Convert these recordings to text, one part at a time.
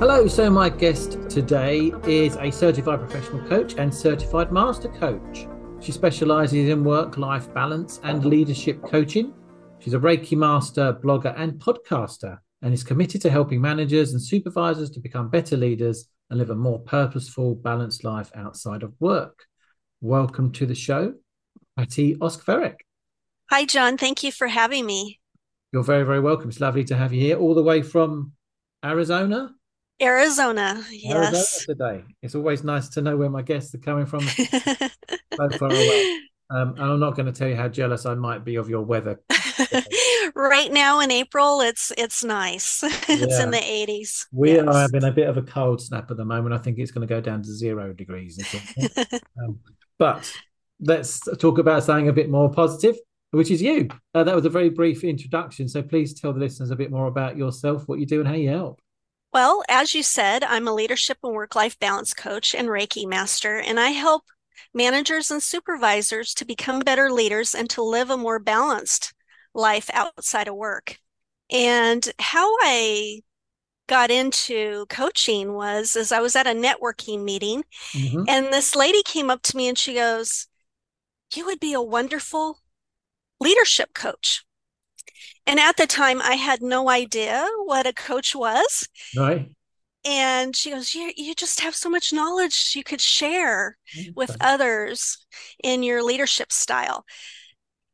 Hello, so my guest today is a certified professional coach and certified master coach. She specializes in work life balance and leadership coaching. She's a Reiki master, blogger, and podcaster, and is committed to helping managers and supervisors to become better leaders and live a more purposeful, balanced life outside of work. Welcome to the show, Patti Oskvarek. Hi, John. Thank you for having me. You're very, very welcome. It's lovely to have you here, all the way from Arizona. Arizona, yes. Arizona today. It's always nice to know where my guests are coming from. so far away. Um, and I'm not going to tell you how jealous I might be of your weather. right now in April, it's it's nice. it's yeah. in the 80s. We yes. are having a bit of a cold snap at the moment. I think it's going to go down to zero degrees. um, but let's talk about something a bit more positive, which is you. Uh, that was a very brief introduction. So please tell the listeners a bit more about yourself, what you do, and how you help. Well, as you said, I'm a leadership and work life balance coach and Reiki master, and I help managers and supervisors to become better leaders and to live a more balanced life outside of work. And how I got into coaching was as I was at a networking meeting mm-hmm. and this lady came up to me and she goes, "You would be a wonderful leadership coach." And at the time, I had no idea what a coach was. Right. And she goes, you, you just have so much knowledge you could share with others in your leadership style.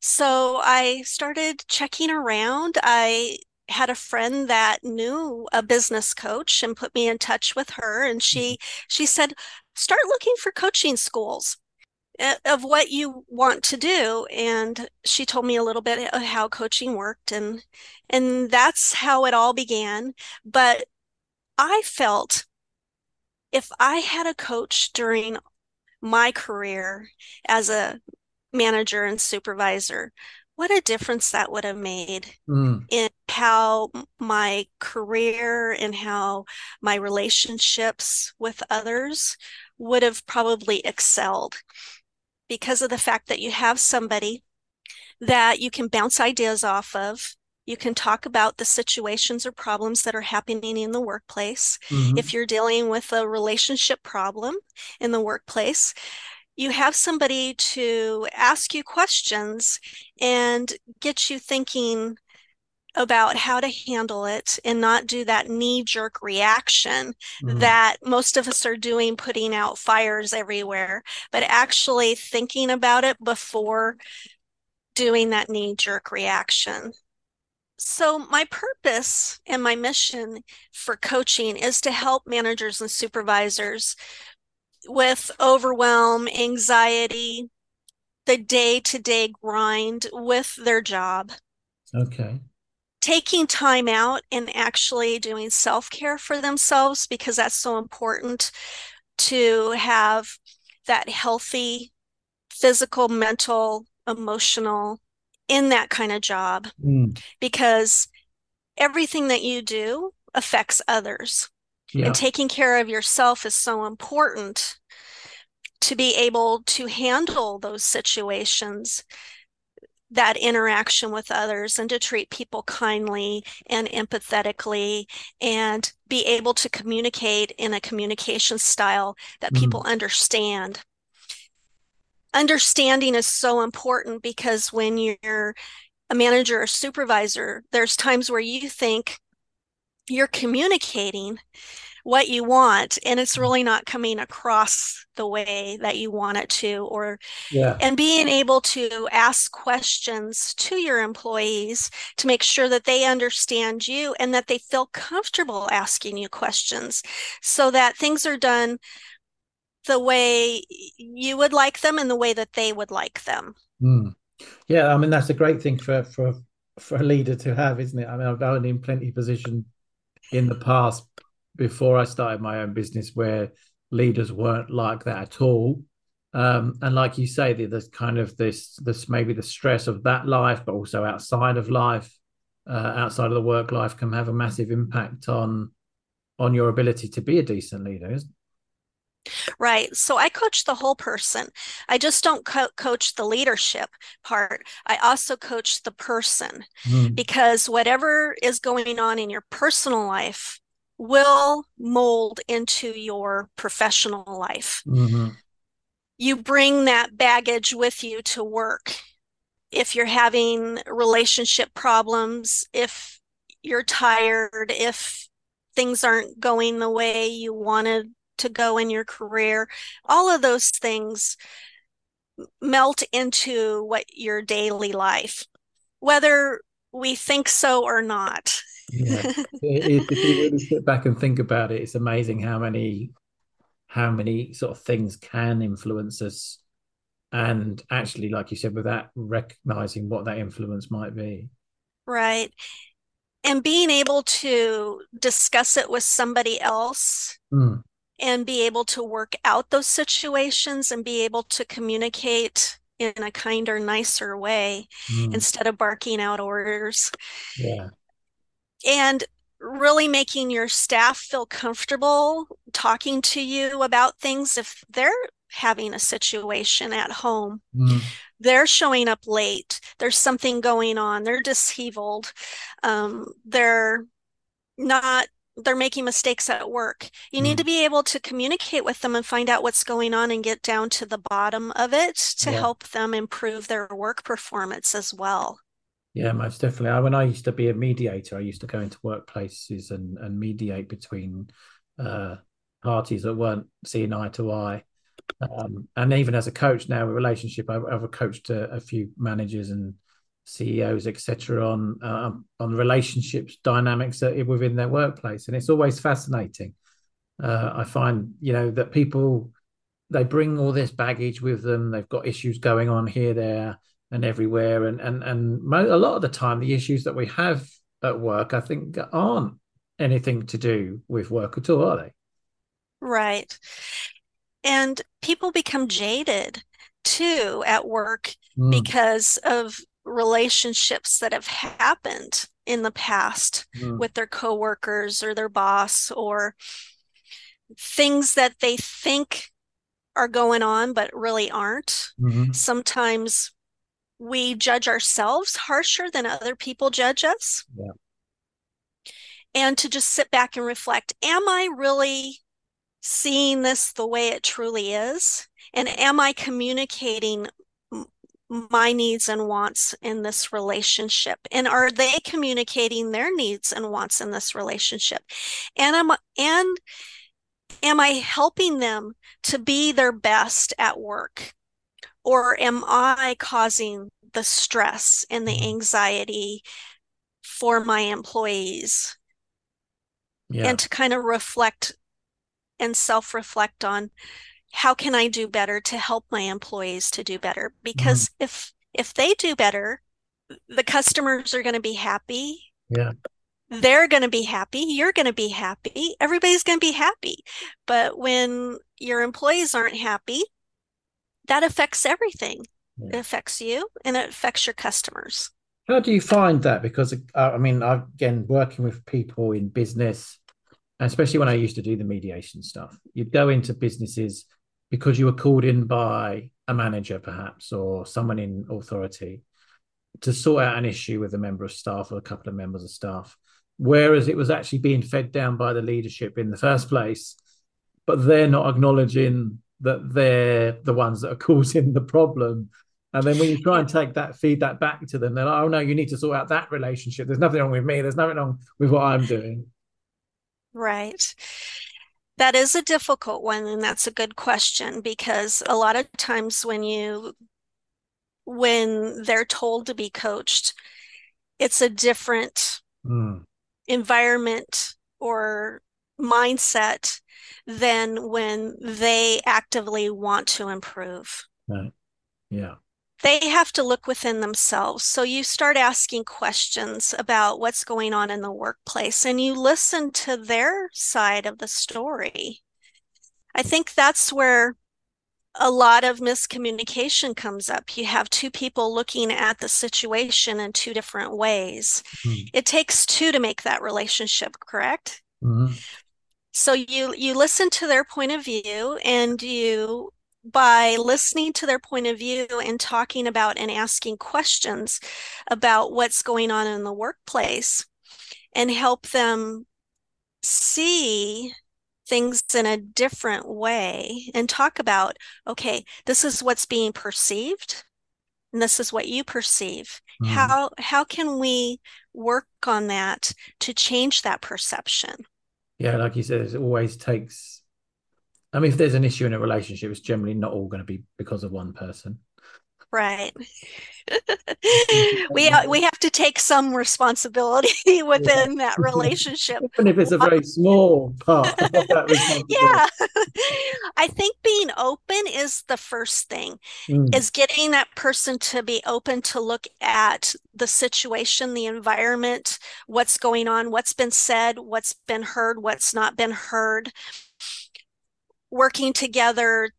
So I started checking around. I had a friend that knew a business coach and put me in touch with her and she mm-hmm. she said start looking for coaching schools of what you want to do and she told me a little bit of how coaching worked and and that's how it all began but i felt if i had a coach during my career as a manager and supervisor what a difference that would have made mm. in how my career and how my relationships with others would have probably excelled because of the fact that you have somebody that you can bounce ideas off of. You can talk about the situations or problems that are happening in the workplace. Mm-hmm. If you're dealing with a relationship problem in the workplace, you have somebody to ask you questions and get you thinking about how to handle it and not do that knee jerk reaction mm-hmm. that most of us are doing, putting out fires everywhere, but actually thinking about it before doing that knee jerk reaction. So, my purpose and my mission for coaching is to help managers and supervisors with overwhelm, anxiety, the day to day grind with their job. Okay taking time out and actually doing self care for themselves because that's so important to have that healthy physical, mental, emotional in that kind of job mm. because everything that you do affects others. Yeah. And taking care of yourself is so important to be able to handle those situations that interaction with others and to treat people kindly and empathetically and be able to communicate in a communication style that mm. people understand. Understanding is so important because when you're a manager or supervisor, there's times where you think you're communicating what you want and it's really not coming across the way that you want it to or yeah. and being able to ask questions to your employees to make sure that they understand you and that they feel comfortable asking you questions so that things are done the way you would like them and the way that they would like them mm. yeah i mean that's a great thing for for for a leader to have isn't it i mean i've been in plenty position in the past before I started my own business where leaders weren't like that at all. Um, and like you say, there's kind of this, this maybe the stress of that life, but also outside of life, uh, outside of the work life, can have a massive impact on on your ability to be a decent leader. Right. So I coach the whole person. I just don't co- coach the leadership part. I also coach the person mm. because whatever is going on in your personal life will mold into your professional life. Mm-hmm. You bring that baggage with you to work. If you're having relationship problems, if you're tired, if things aren't going the way you wanted to go in your career, all of those things melt into what your daily life, whether we think so or not. Yeah. if you really sit back and think about it, it's amazing how many how many sort of things can influence us and actually like you said without recognizing what that influence might be right and being able to discuss it with somebody else mm. and be able to work out those situations and be able to communicate in a kinder nicer way mm. instead of barking out orders yeah and really making your staff feel comfortable talking to you about things if they're having a situation at home. Mm. They're showing up late. There's something going on. They're disheveled. Um, they're not they're making mistakes at work. You mm. need to be able to communicate with them and find out what's going on and get down to the bottom of it to yeah. help them improve their work performance as well. Yeah, most definitely. I, When I used to be a mediator, I used to go into workplaces and, and mediate between uh, parties that weren't seeing eye to eye. Um, and even as a coach now, a relationship, I've, I've coached a, a, few managers and CEOs, etc., on uh, on relationships dynamics within their workplace, and it's always fascinating. Uh, I find you know that people they bring all this baggage with them. They've got issues going on here, there, and everywhere. And and and mo- a lot of the time, the issues that we have at work, I think, aren't anything to do with work at all, are they? Right. And people become jaded too at work mm. because of relationships that have happened in the past mm. with their coworkers or their boss or things that they think are going on but really aren't. Mm-hmm. Sometimes we judge ourselves harsher than other people judge us. Yeah. And to just sit back and reflect Am I really seeing this the way it truly is? And am I communicating my needs and wants in this relationship? And are they communicating their needs and wants in this relationship? And am and am I helping them to be their best at work? Or am I causing the stress and the mm-hmm. anxiety for my employees? Yeah. And to kind of reflect and self reflect on how can I do better to help my employees to do better? Because mm. if if they do better, the customers are going to be happy. Yeah. They're going to be happy. You're going to be happy. Everybody's going to be happy. But when your employees aren't happy, that affects everything. Yeah. It affects you and it affects your customers. How do you find that? Because uh, I mean, I've again working with people in business, especially when I used to do the mediation stuff. You'd go into businesses because you were called in by a manager, perhaps, or someone in authority to sort out an issue with a member of staff or a couple of members of staff. Whereas it was actually being fed down by the leadership in the first place, but they're not acknowledging that they're the ones that are causing the problem. And then when you try and take that, feed that back to them, they're like, oh no, you need to sort out that relationship. There's nothing wrong with me. There's nothing wrong with what I'm doing. Right. That is a difficult one. And that's a good question because a lot of times when you, when they're told to be coached, it's a different mm. environment or mindset than when they actively want to improve. Right. Yeah. they have to look within themselves. So you start asking questions about what's going on in the workplace and you listen to their side of the story. I think that's where a lot of miscommunication comes up. You have two people looking at the situation in two different ways. Mm-hmm. It takes two to make that relationship, correct? Mm-hmm. So you you listen to their point of view and you by listening to their point of view and talking about and asking questions about what's going on in the workplace and help them see things in a different way and talk about okay this is what's being perceived and this is what you perceive mm. how how can we work on that to change that perception yeah like you said it always takes I mean, if there's an issue in a relationship, it's generally not all going to be because of one person. Right. we we have to take some responsibility within yeah. that relationship. Even if it's a very small part Yeah. I think being open is the first thing. Mm. Is getting that person to be open to look at the situation, the environment, what's going on, what's been said, what's been heard, what's not been heard working together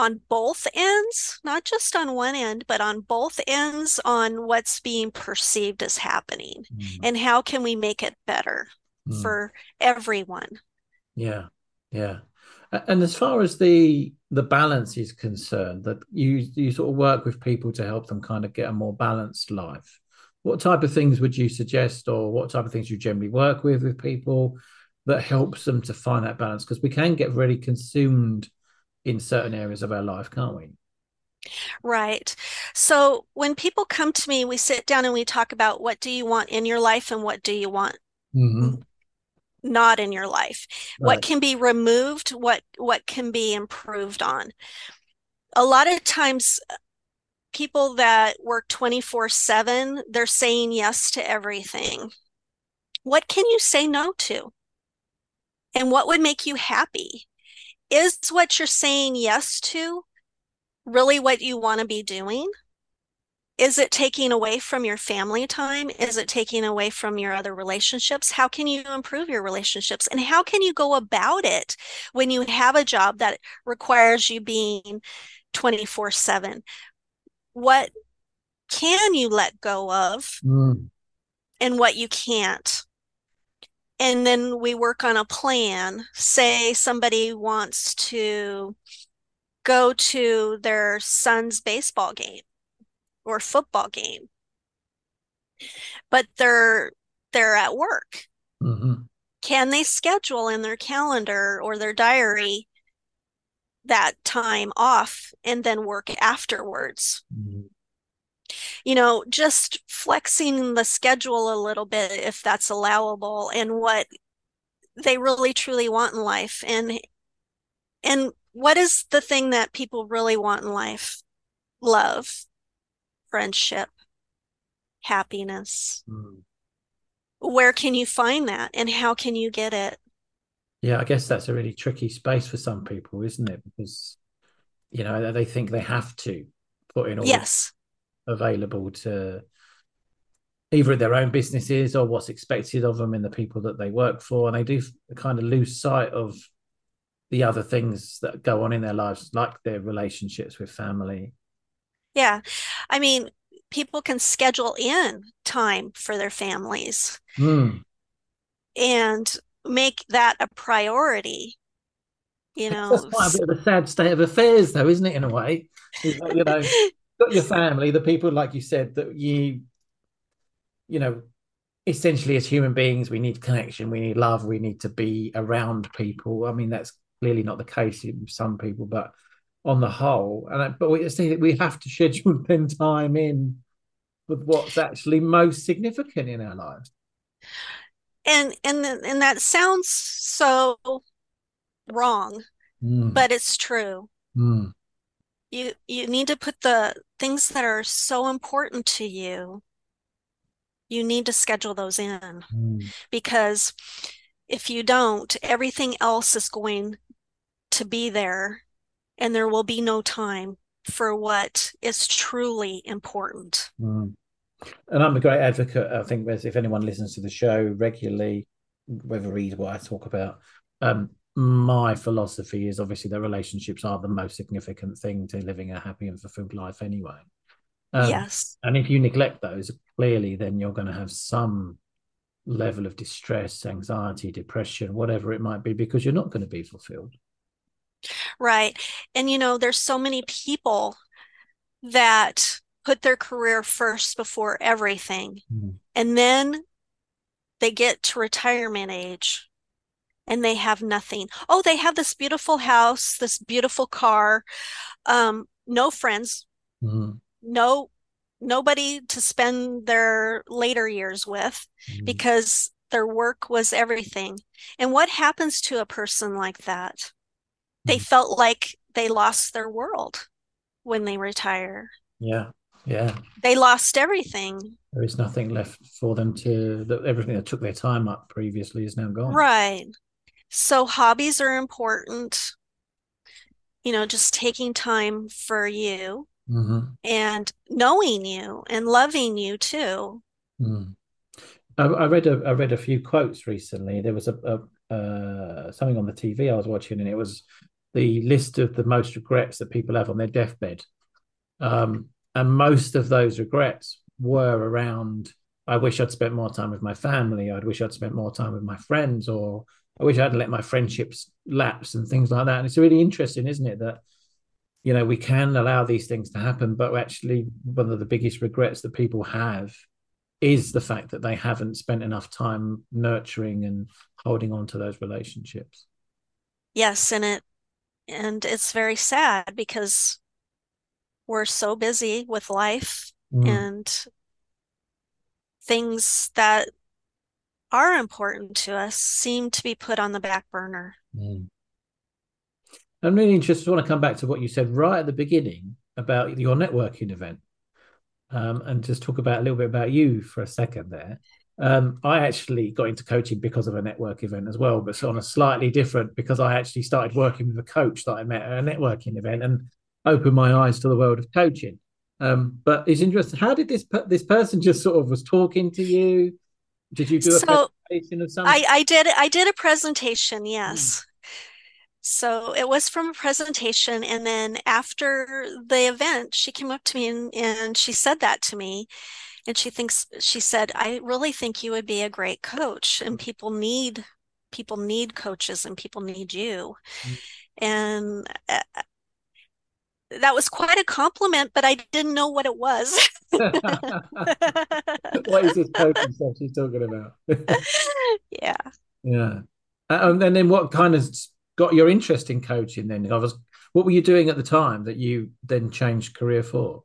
on both ends, not just on one end, but on both ends on what's being perceived as happening mm. and how can we make it better mm. for everyone. Yeah. Yeah. And as far as the the balance is concerned, that you you sort of work with people to help them kind of get a more balanced life. What type of things would you suggest, or what type of things you generally work with with people? that helps them to find that balance because we can get really consumed in certain areas of our life, can't we? Right. So when people come to me, we sit down and we talk about what do you want in your life and what do you want mm-hmm. not in your life. Right. What can be removed, what what can be improved on. A lot of times people that work 24/7, they're saying yes to everything. What can you say no to? and what would make you happy? Is what you're saying yes to really what you want to be doing? Is it taking away from your family time? Is it taking away from your other relationships? How can you improve your relationships? And how can you go about it when you have a job that requires you being 24 7? What can you let go of mm. and what you can't? And then we work on a plan. Say somebody wants to go to their son's baseball game or football game, but they're they're at work. Mm-hmm. Can they schedule in their calendar or their diary that time off and then work afterwards? Mm-hmm you know, just flexing the schedule a little bit if that's allowable and what they really truly want in life and and what is the thing that people really want in life? Love, friendship, happiness. Mm. Where can you find that and how can you get it? Yeah, I guess that's a really tricky space for some people, isn't it? Because you know, they think they have to put in all yes available to either their own businesses or what's expected of them in the people that they work for. And they do kind of lose sight of the other things that go on in their lives like their relationships with family. Yeah. I mean people can schedule in time for their families mm. and make that a priority you know that's quite a bit of a sad state of affairs though isn't it in a way? You know got your family, the people like you said that you, you know, essentially as human beings, we need connection, we need love, we need to be around people. I mean, that's clearly not the case with some people, but on the whole, and I, but we see that we have to schedule then time in with what's actually most significant in our lives. And and and that sounds so wrong, mm. but it's true. Mm you you need to put the things that are so important to you you need to schedule those in mm. because if you don't everything else is going to be there and there will be no time for what is truly important. Mm. And I'm a great advocate. I think if anyone listens to the show regularly, whether read what I talk about, um, my philosophy is obviously that relationships are the most significant thing to living a happy and fulfilled life anyway. Um, yes. And if you neglect those, clearly, then you're going to have some level of distress, anxiety, depression, whatever it might be, because you're not going to be fulfilled. Right. And, you know, there's so many people that put their career first before everything. Mm. And then they get to retirement age and they have nothing. Oh, they have this beautiful house, this beautiful car, um, no friends, mm-hmm. no nobody to spend their later years with mm-hmm. because their work was everything. And what happens to a person like that? Mm-hmm. They felt like they lost their world when they retire. Yeah. Yeah. They lost everything. There is nothing left for them to everything that took their time up previously is now gone. Right. So hobbies are important. You know, just taking time for you mm-hmm. and knowing you and loving you too. Mm. I, I, read a I read a few quotes recently. There was a, a uh, something on the TV I was watching, and it was the list of the most regrets that people have on their deathbed. Um, and most of those regrets were around I wish I'd spent more time with my family. I'd wish I'd spent more time with my friends, or I wish I hadn't let my friendships lapse and things like that. And it's really interesting, isn't it, that you know we can allow these things to happen, but actually one of the biggest regrets that people have is the fact that they haven't spent enough time nurturing and holding on to those relationships. Yes, and it and it's very sad because we're so busy with life mm. and things that are important to us seem to be put on the back burner. Mm. I'm really interested. I want to come back to what you said right at the beginning about your networking event, um, and just talk about a little bit about you for a second there. Um, I actually got into coaching because of a network event as well, but on a slightly different because I actually started working with a coach that I met at a networking event and opened my eyes to the world of coaching. Um, but it's interesting. How did this this person just sort of was talking to you? Did you do a so presentation of something? I, I did. I did a presentation. Yes. Mm. So it was from a presentation, and then after the event, she came up to me and, and she said that to me, and she thinks she said, "I really think you would be a great coach, and people need people need coaches, and people need you." Mm. And uh, that was quite a compliment, but I didn't know what it was. what is this coaching stuff she's talking about? yeah. Yeah. Um, and then what kind of got your interest in coaching then? I was, what were you doing at the time that you then changed career for?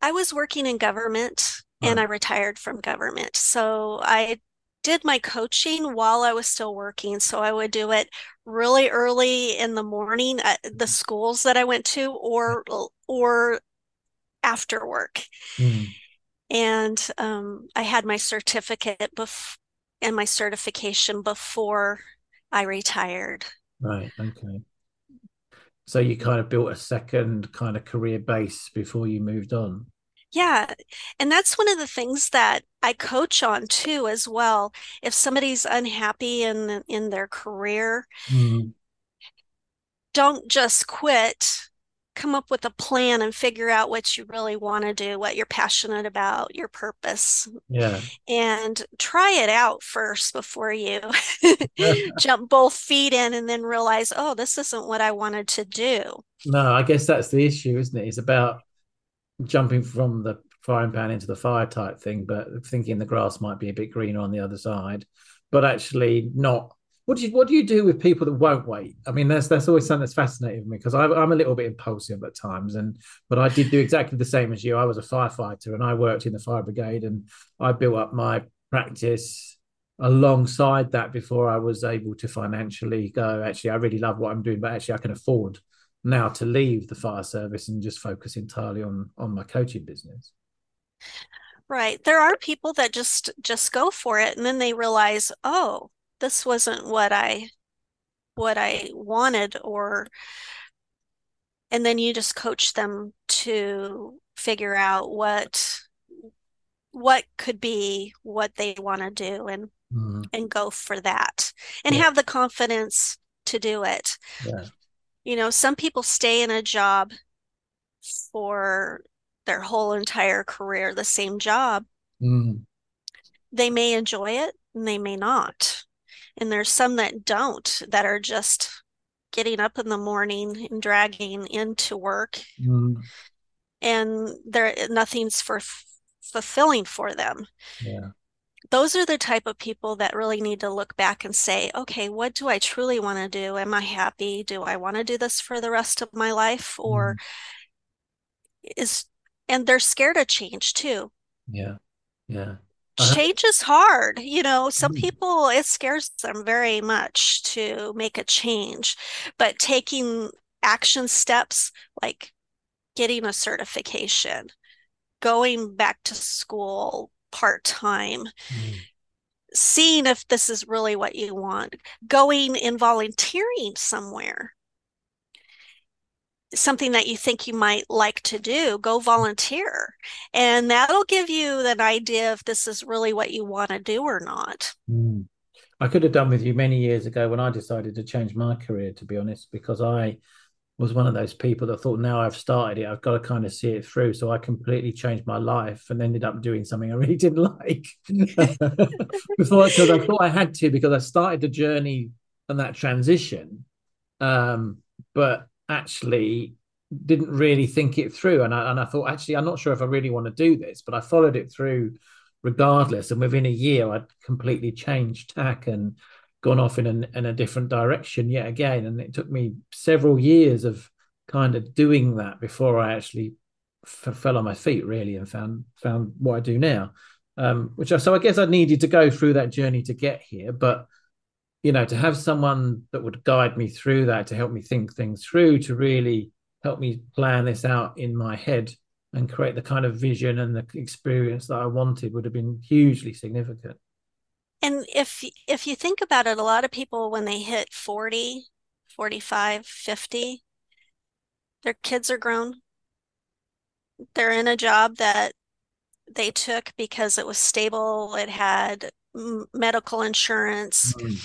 I was working in government and I retired from government. So I did my coaching while I was still working. So I would do it really early in the morning at the schools that I went to or or after work. Mm. And um, I had my certificate bef- and my certification before I retired. Right. Okay. So you kind of built a second kind of career base before you moved on. Yeah. And that's one of the things that I coach on too as well. If somebody's unhappy in in their career, mm-hmm. don't just quit. Come up with a plan and figure out what you really want to do, what you're passionate about, your purpose. Yeah. And try it out first before you jump both feet in and then realize, oh, this isn't what I wanted to do. No, I guess that's the issue, isn't it? It's about jumping from the frying pan into the fire type thing, but thinking the grass might be a bit greener on the other side, but actually not. What do you what do you do with people that won't wait? I mean, that's that's always something that's fascinating me because I'm a little bit impulsive at times, and but I did do exactly the same as you. I was a firefighter and I worked in the fire brigade, and I built up my practice alongside that before I was able to financially go. Actually, I really love what I'm doing, but actually, I can afford now to leave the fire service and just focus entirely on on my coaching business right there are people that just just go for it and then they realize oh this wasn't what i what i wanted or and then you just coach them to figure out what what could be what they want to do and mm. and go for that and yeah. have the confidence to do it yeah. You know some people stay in a job for their whole entire career the same job. Mm. they may enjoy it and they may not. And there's some that don't that are just getting up in the morning and dragging into work. Mm. and there nothing's for fulfilling for them. Yeah those are the type of people that really need to look back and say okay what do i truly want to do? Am i happy? Do i want to do this for the rest of my life? Or mm. is and they're scared of change too. Yeah. Yeah. Change is hard you know? Some mm. people it scares them very much to make a change but taking action steps like getting a certification going back to school part-time mm. seeing if this is really what you want going and volunteering somewhere something that you think you might like to do, go volunteer. And that'll give you an idea if this is really what you want to do or not. Mm. I could have done with you many years ago when I decided to change my career, to be honest, because I was one of those people that thought now I've started it, I've got to kind of see it through. So I completely changed my life and ended up doing something I really didn't like before because I thought I had to because I started the journey and that transition. Um, but actually didn't really think it through. And I, and I thought, actually, I'm not sure if I really want to do this, but I followed it through regardless. And within a year, I'd completely changed tack and gone off in, an, in a different direction yet again. And it took me several years of kind of doing that before I actually f- fell on my feet really and found found what I do now. Um, which I, so I guess I needed to go through that journey to get here, but you know, to have someone that would guide me through that, to help me think things through, to really help me plan this out in my head and create the kind of vision and the experience that I wanted would have been hugely significant. And if if you think about it, a lot of people when they hit 40, 45, 50, their kids are grown. They're in a job that they took because it was stable, it had medical insurance. Mm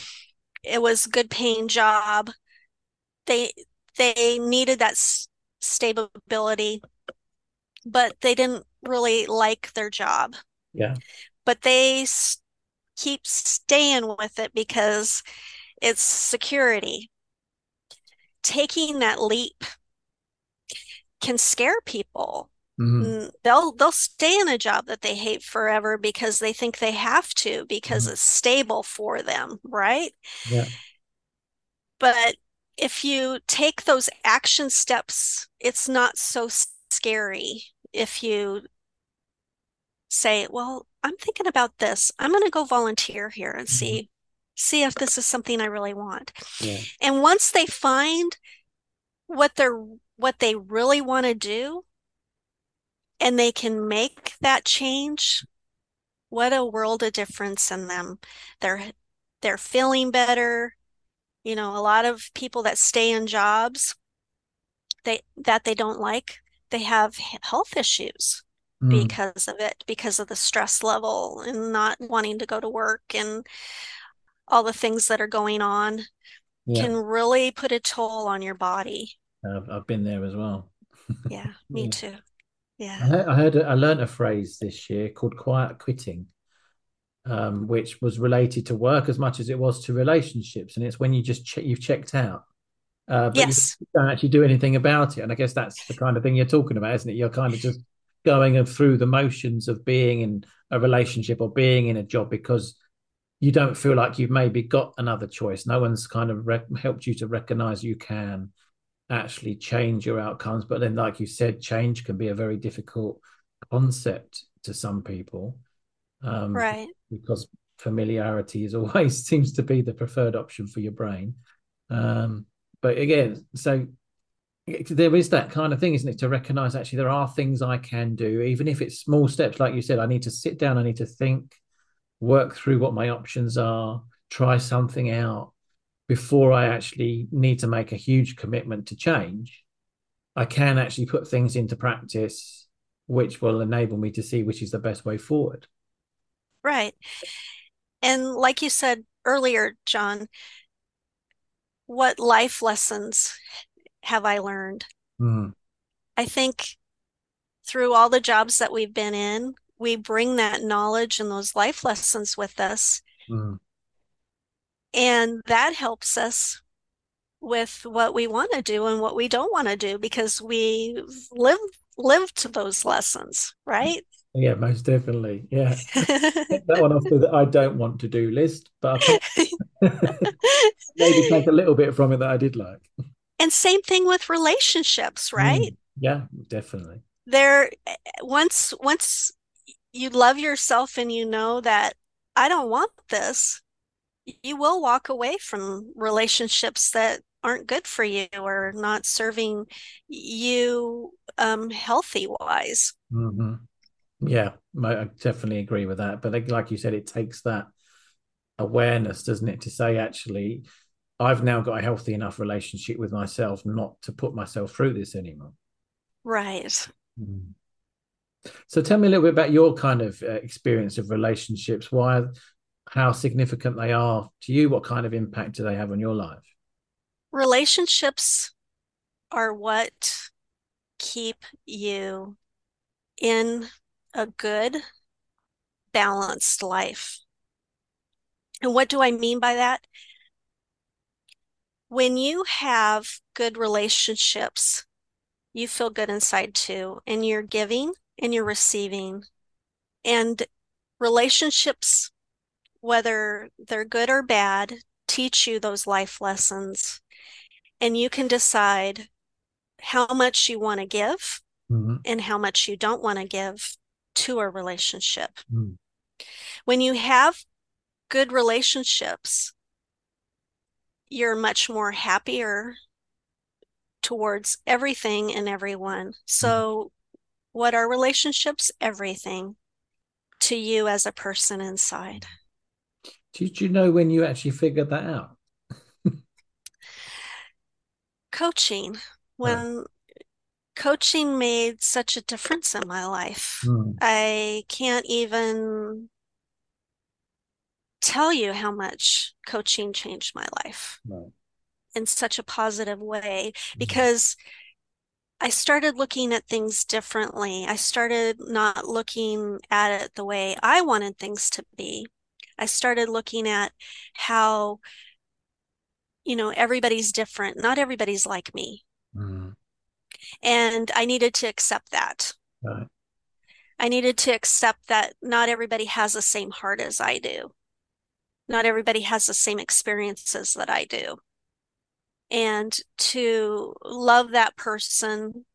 it was good paying job they they needed that s- stability but they didn't really like their job yeah but they s- keep staying with it because it's security taking that leap can scare people Mm-hmm. They'll they'll stay in a job that they hate forever because they think they have to because mm-hmm. it's stable for them, right? Yeah. But if you take those action steps, it's not so scary if you say, "Well, I'm thinking about this. I'm going to go volunteer here and mm-hmm. see see if this is something I really want." Yeah. And once they find what they're what they really want to do, and they can make that change, what a world of difference in them. They're they're feeling better. You know, a lot of people that stay in jobs they that they don't like, they have health issues mm. because of it, because of the stress level and not wanting to go to work and all the things that are going on yeah. can really put a toll on your body. I've, I've been there as well. yeah, me yeah. too. Yeah. I heard, I learned a phrase this year called quiet quitting, um, which was related to work as much as it was to relationships. And it's when you just che- you've checked out. Uh, but yes. you don't actually do anything about it. And I guess that's the kind of thing you're talking about, isn't it? You're kind of just going through the motions of being in a relationship or being in a job because you don't feel like you've maybe got another choice. No one's kind of re- helped you to recognize you can actually change your outcomes. But then, like you said, change can be a very difficult concept to some people. Um, right. Because familiarity is always seems to be the preferred option for your brain. Um, but again, so there is that kind of thing, isn't it? To recognize actually there are things I can do, even if it's small steps. Like you said, I need to sit down, I need to think, work through what my options are, try something out before I actually need to make a huge commitment to change. I can actually put things into practice which will enable me to see which is the best way forward. Right. And like you said earlier, John, what life lessons have I learned? Mm. I think through all the jobs that we've been in, we bring that knowledge and those life lessons with us. Mm. And that helps us with what we want to do and what we don't want to do because we live lived those lessons, right? Yeah, most definitely. Yeah. that one off the I don't want to do list, but maybe take a little bit from it that I did like. And same thing with relationships, right? Mm, yeah, definitely. There once once you love yourself and you know that I don't want this, you will walk away from relationships that aren't good for you or not serving you um, healthy wise. Mm-hmm. Yeah, I definitely agree with that. But like you said, it takes that awareness, doesn't it, to say, actually, I've now got a healthy enough relationship with myself not to put myself through this anymore. Right. Mm. So tell me a little bit about your kind of uh, experience of relationships. Why, how significant they are to you? What kind of impact do they have on your life? Relationships are what keep you in a good, balanced life. And what do I mean by that? When you have good relationships, you feel good inside too, and you're giving and you're receiving. And relationships, whether they're good or bad, teach you those life lessons. And you can decide how much you want to give mm-hmm. and how much you don't want to give to a relationship. Mm. When you have good relationships, you're much more happier towards everything and everyone. So, mm. what are relationships? Everything to you as a person inside. Did you know when you actually figured that out? Coaching. When coaching made such a difference in my life. Mm. I can't even tell you how much coaching changed my life right. in such a positive way mm. because I started looking at things differently. I started not looking at it the way I wanted things to be. I started looking at how, you know, everybody's different. Not everybody's like me. Mm. And I needed to accept that. Right. I needed to accept that not everybody has the same heart as I do. Not everybody has the same experiences that I do. And to love that person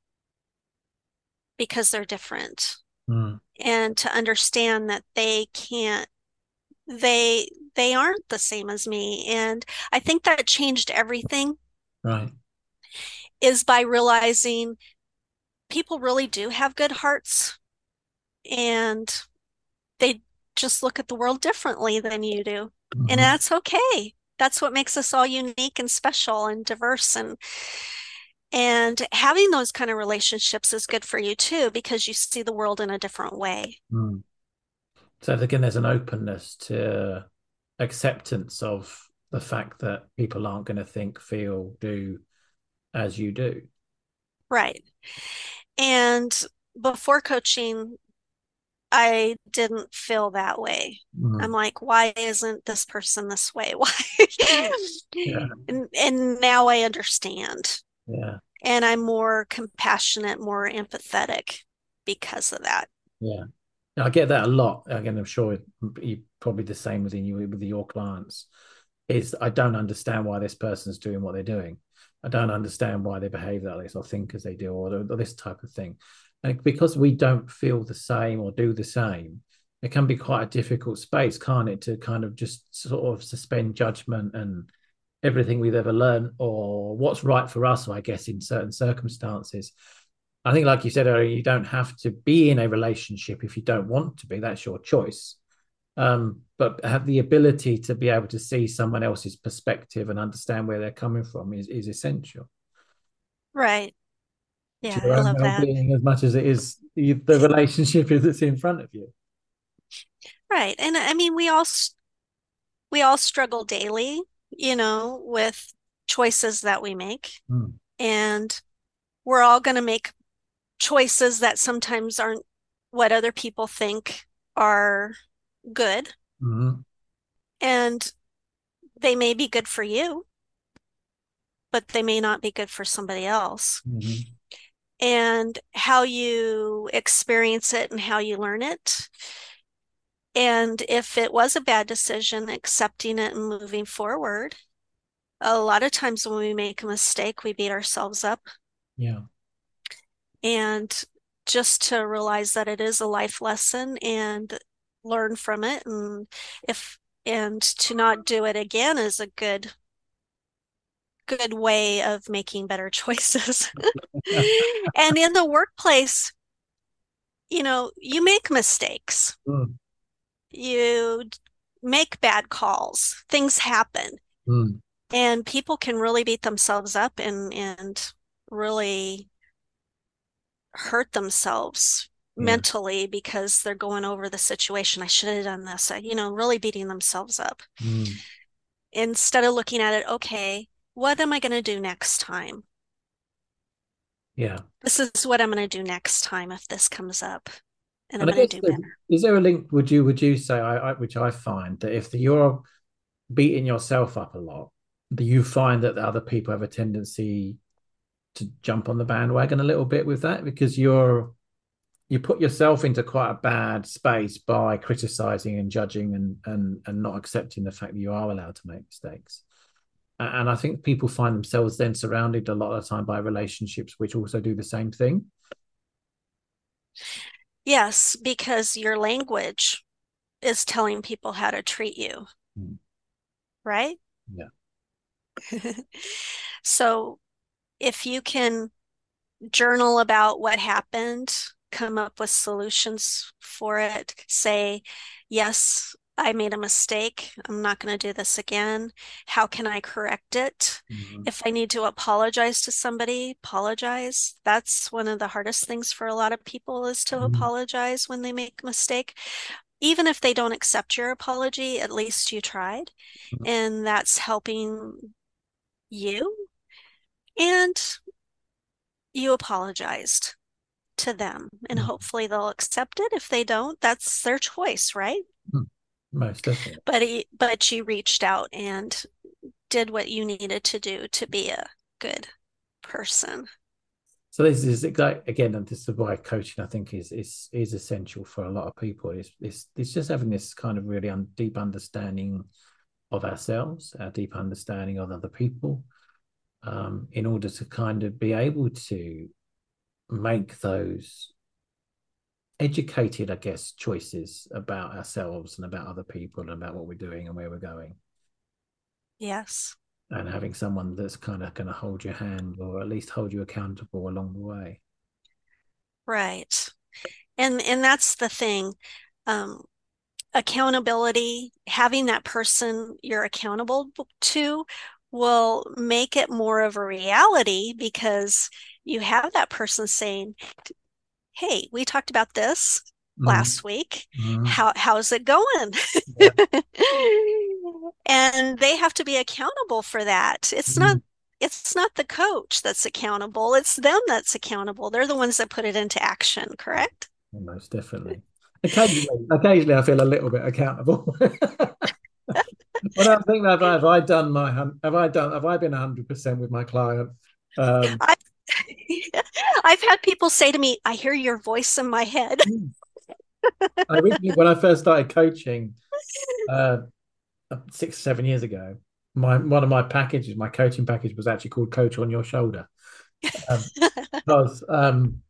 because they're different. Mm. And to understand that they can't they they aren't the same as me and i think that changed everything right is by realizing people really do have good hearts and they just look at the world differently than you do. Mm-hmm. And that's okay. That's what makes us all unique and special and diverse and and having those kind of relationships is good for you too because you see the world in a different way. Mm. So again there's an openness to acceptance of the fact that people aren't going to think, feel, do as you do. Right. And before coaching, I didn't feel that way. Mm-hmm. I'm like, why isn't this person this way? Why? yeah. and, and now I understand. Yeah. And I'm more compassionate, more empathetic because of that. Yeah. I get that a lot. Again, I'm sure you probably the same within you with your clients. Is I don't understand why this person's doing what they're doing. I don't understand why they behave that way or think as they do or, or this type of thing. And because we don't feel the same or do the same, it can be quite a difficult space, can't it, to kind of just sort of suspend judgment and everything we've ever learned or what's right for us, I guess, in certain circumstances. I think, like you said earlier, you don't have to be in a relationship if you don't want to be. That's your choice um, but have the ability to be able to see someone else's perspective and understand where they're coming from is, is essential. Right. Yeah, I love that. As much as it is the relationship that's in front of you. Right. And I mean, we all we all struggle daily, you know, with choices that we make. Mm. And we're all going to make choices that sometimes aren't what other people think are good. Mm-hmm. And they may be good for you, but they may not be good for somebody else. Mm-hmm. And how you experience it and how you learn it. And if it was a bad decision, accepting it and moving forward. A lot of times when we make a mistake, we beat ourselves up. Yeah. And just to realize that it is a life lesson and learn from it and if and to not do it again is a good good way of making better choices and in the workplace you know you make mistakes mm. you make bad calls things happen mm. and people can really beat themselves up and and really hurt themselves yeah. mentally because they're going over the situation. I should have done this, you know, really beating themselves up. Mm. Instead of looking at it, okay, what am I going to do next time? Yeah. This is what I'm going to do next time if this comes up. And, and I'm going to do better. Is there a link, would you, would you say, I, I, which I find that if you're beating yourself up a lot, do you find that other people have a tendency to jump on the bandwagon a little bit with that because you're you put yourself into quite a bad space by criticizing and judging and and and not accepting the fact that you are allowed to make mistakes and i think people find themselves then surrounded a lot of the time by relationships which also do the same thing. Yes because your language is telling people how to treat you. Mm. right? Yeah. So if you can journal about what happened, come up with solutions for it, say, yes, I made a mistake. I'm not going to do this again. How can I correct it? Mm-hmm. If I need to apologize to somebody, apologize. That's one of the hardest things for a lot of people is to mm-hmm. apologize when they make a mistake. Even if they don't accept your apology, at least you tried. Mm-hmm. And that's helping you and you apologized to them and mm. hopefully they'll accept it if they don't that's their choice right. Most definitely. But he, but you reached out and did what you needed to do to be a good person. So this is again and this is why coaching i think is is is essential for a lot of people. It's it's, it's just having this kind of really un, deep understanding of ourselves our deep understanding of other people um, in order to kind of be able to make those educated, I guess, choices about ourselves and about other people and about what we're doing and where we're going. Yes. And having someone that's kind of going to hold your hand or at least hold you accountable along the way. Right. And and that's the thing. Um, accountability, having that person you're accountable to will make it more of a reality because you have that person saying, Hey, we talked about this mm-hmm. last week. Mm-hmm. How how's it going? Yeah. and they have to be accountable for that. It's mm-hmm. not it's not the coach that's accountable, it's them that's accountable. They're the ones that put it into action, correct? Most definitely. Occasionally, occasionally I feel a little bit accountable. well, I think that have I done my have I done have I been hundred percent with my client? Um, I, I've had people say to me, "I hear your voice in my head." I recently, when I first started coaching, uh, six seven years ago, my one of my packages, my coaching package, was actually called "Coach on Your Shoulder," um, because um,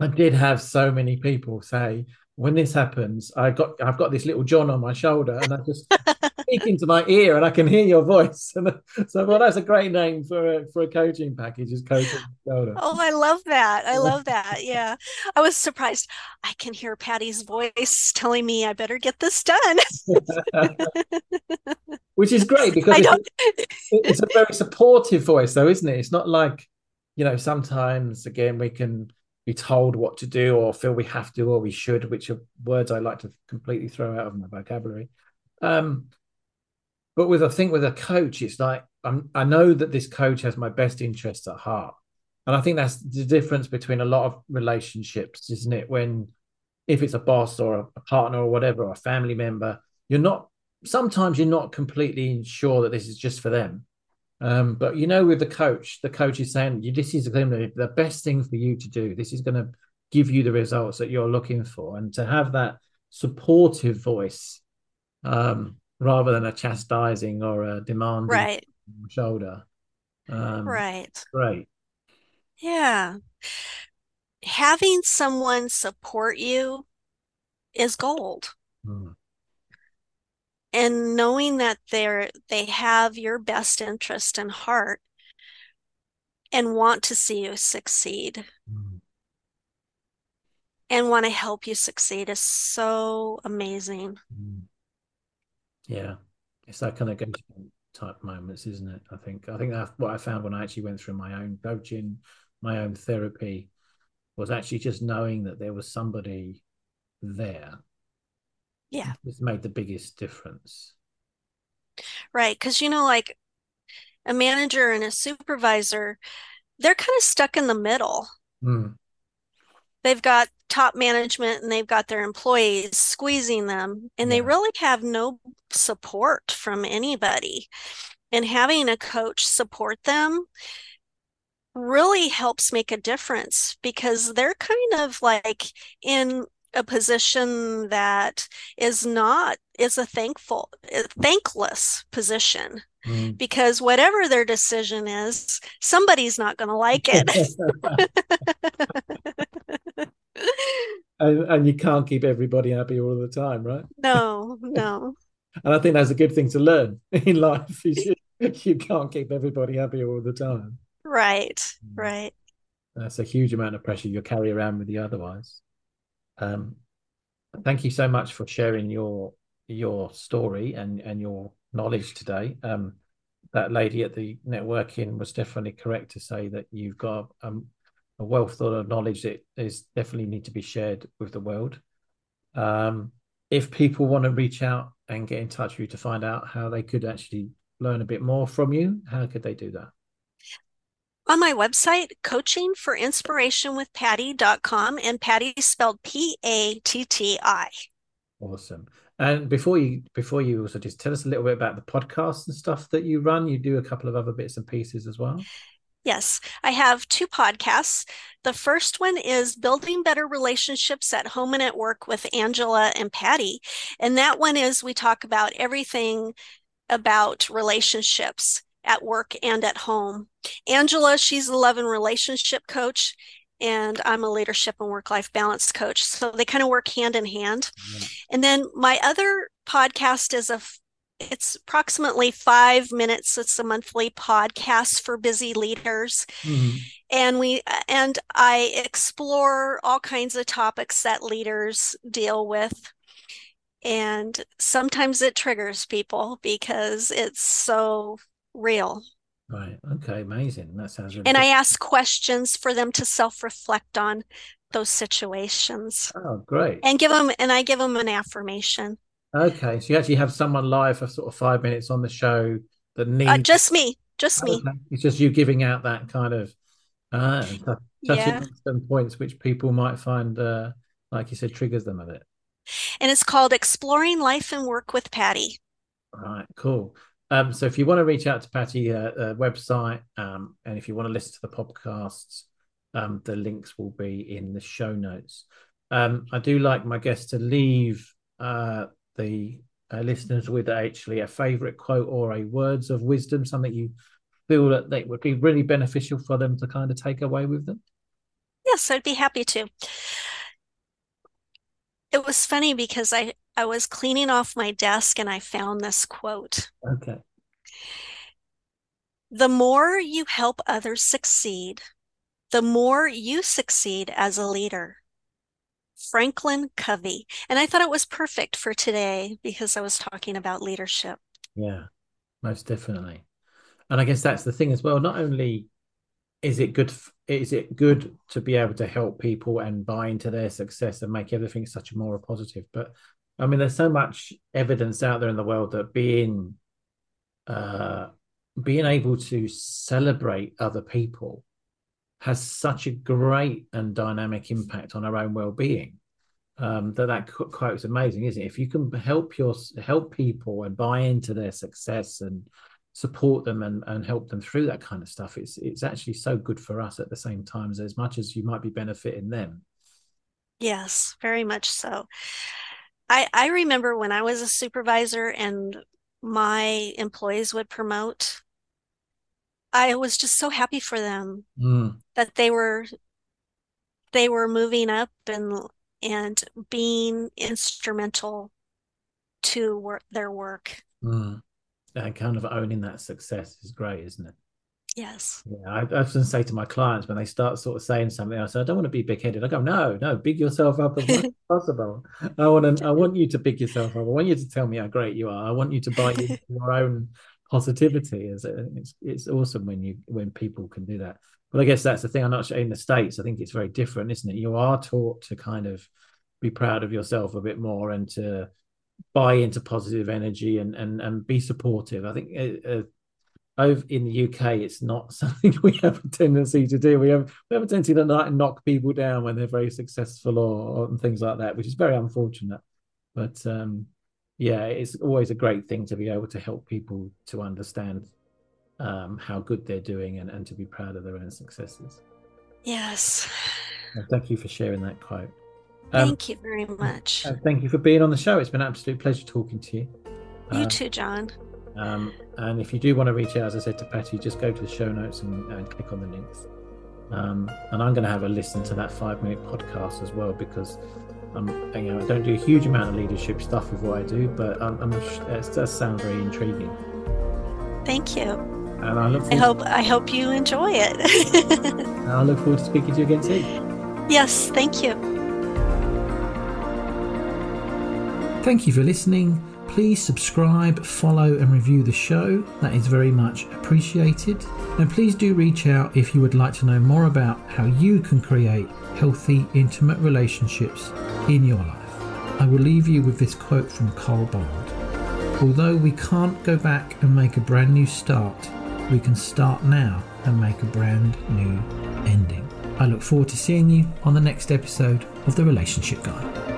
I did have so many people say, when this happens, I got I've got this little John on my shoulder, and I just into my ear, and I can hear your voice. And so, well, that's a great name for a for a coaching package. Is coaching shoulder. Oh, I love that! I love that. Yeah, I was surprised. I can hear Patti's voice telling me I better get this done. Which is great because it's, it's a very supportive voice, though, isn't it? It's not like you you know, sometimes again we can be told what to do or feel we have to or we should, which are words I like to completely throw out of my vocabulary. Um, but with I think with a coach, it's like I'm, I know that this coach has my best interests at heart, and I think that's the difference between a lot of relationships, isn't it? When if it's a boss or a partner or whatever, or a family member, you're not. Sometimes you're not completely sure that this is just for them. Um, but you know, with the coach, the coach is saying, "This is the best thing for you to do. This is going to give you the results that you're looking for." And to have that supportive voice, um, rather than a chastising or a demanding right. shoulder, um, right, great, yeah. Having someone support you is gold. Mm and knowing that they're they have your best interest in heart and want to see you succeed mm. and want to help you succeed is so amazing mm. Yeah it's that kind of go type moments isn't it i think i think that's what i found when i actually went through my own coaching my own therapy was actually just knowing that there was somebody there yeah. It's made the biggest difference. Right. Because, you know, like a manager and a supervisor, they're kind of stuck in the middle. Mm. They've got top management and they've got their employees squeezing them, and yeah. they really have no support from anybody. And having a coach support them really helps make a difference because they're kind of like in a position that is not is a thankful thankless position mm. because whatever their decision is somebody's not going to like it and, and, you can't keep everybody happy all the time right? No no. And i think that's a good thing to learn in life you, you can't keep everybody happy all the time. Right mm. right. That's a huge amount of pressure you'll carry around with you otherwise. Um, thank you so much for sharing your your story and and your knowledge today. Um, that lady at the networking was definitely correct to say that you've got um, a wealth of knowledge that is definitely need to be shared with the world. Um, if people want to reach out and get in touch with you to find out how they could actually learn a bit more from you, how could they do that? on my website, coachingforinspirationwithpatti.com, and Patti spelled P A T T I. Awesome. And before you before you also just tell us a little bit about the podcast and stuff that you run. You do a couple of other bits and pieces as well. Yes, I have two podcasts. The first one is Building Better Relationships at Home and at Work with Angela and Patti. And that one is we talk about everything about relationships at work and at home. Angela, she's a love and relationship coach, and I'm a leadership and work life balance coach. So they kind of work hand in hand. And then my other podcast is a it's approximately five minutes. It's a monthly podcast for busy leaders. Mm-hmm. And we and I explore all kinds of topics that leaders deal with. And sometimes it triggers people because it's so real. Right. Okay. Amazing. That sounds really And good. I ask questions for them to self-reflect on those situations. Oh, great. And give them and I give them an affirmation. Okay. So you actually have someone live for sort of five minutes on the show that needs uh, just me. Just me. It's just you giving out that kind of uh, touching yeah. some points which people might find uh, like you said triggers them a bit. And it's called Exploring Life and Work with Patti. Right, cool. Um, so if you want to reach out to Patti, uh, uh, website, um, and if you want to listen to the podcasts, um, the links will be in the show notes. Um, I do like my guests to leave uh, the uh, listeners with actually a favorite quote or a words of wisdom, something you feel that they would be really beneficial for them to kind of take away with them. Yes, I'd be happy to. It was funny because I I was cleaning off my desk and I found this quote. Okay. The more you help others succeed, the more you succeed as a leader. Franklin Covey. And I thought it was perfect for today because I was talking about leadership. Yeah, most definitely. And I guess that's the thing as well. Not only is it good is it good to be able to help people and buy into their success and make everything such a more positive? But I mean, there's so much evidence out there in the world that being uh, being able to celebrate other people has such a great and dynamic impact on our own well-being um, that that quote is amazing, isn't it? If you can help your help people and buy into their success and support them and, and help them through that kind of stuff, it's it's actually so good for us at the same time as as much as you might be benefiting them. Yes, very much so. I I remember when I was a supervisor and my employees would promote. I was just so happy for them mm. that they were they were moving up and and being instrumental to work their work. Mm. And kind of owning that success is great, isn't it? Yes. Yeah, I, I often say to my clients when they start sort of saying something, I say, I don't want to be big headed. I go, no, no, big yourself up as much as possible. I want to, I want you to big yourself up. I want you to tell me how great you are. I want you to buy your own positivity. Is it's, it's awesome when you when people can do that. But I guess that's the thing. I'm not sure in the states. I think it's very different, isn't it? You are taught to kind of be proud of yourself a bit more and to buy into positive energy and and and be supportive. I think uh, uh over in the UK, it's not something we have a tendency to do. We have we have a tendency to knock people down when they're very successful or, or things like that, which is very unfortunate. But um, yeah, it's always a great thing to be able to help people to understand um, how good they're doing and, and to be proud of their own successes. Yes. Well, thank you for sharing that quote. Um, thank you very much. thank you for being on the show. It's been an absolute pleasure talking to you. You uh, too, John. Um, and if you do want to reach out, as I said to Patti, just go to the show notes and, and click on the links. Um, and I'm going to have a listen to that five minute podcast as well because I'm, you know, I don't do a huge amount of leadership stuff with what I do, but I'm, I'm, it does sound very intriguing. Thank you. And I look. I hope I hope you enjoy it. I look forward to speaking to you again soon. Yes, thank you. Thank you for listening. Please subscribe, follow, and review the show. That is very much appreciated. And please do reach out if you would like to know more about how you can create healthy, intimate relationships in your life. I will leave you with this quote from Carl Bard. Although we can't go back and make a brand new start, we can start now and make a brand new ending. I look forward to seeing you on the next episode of The Relationship Guy.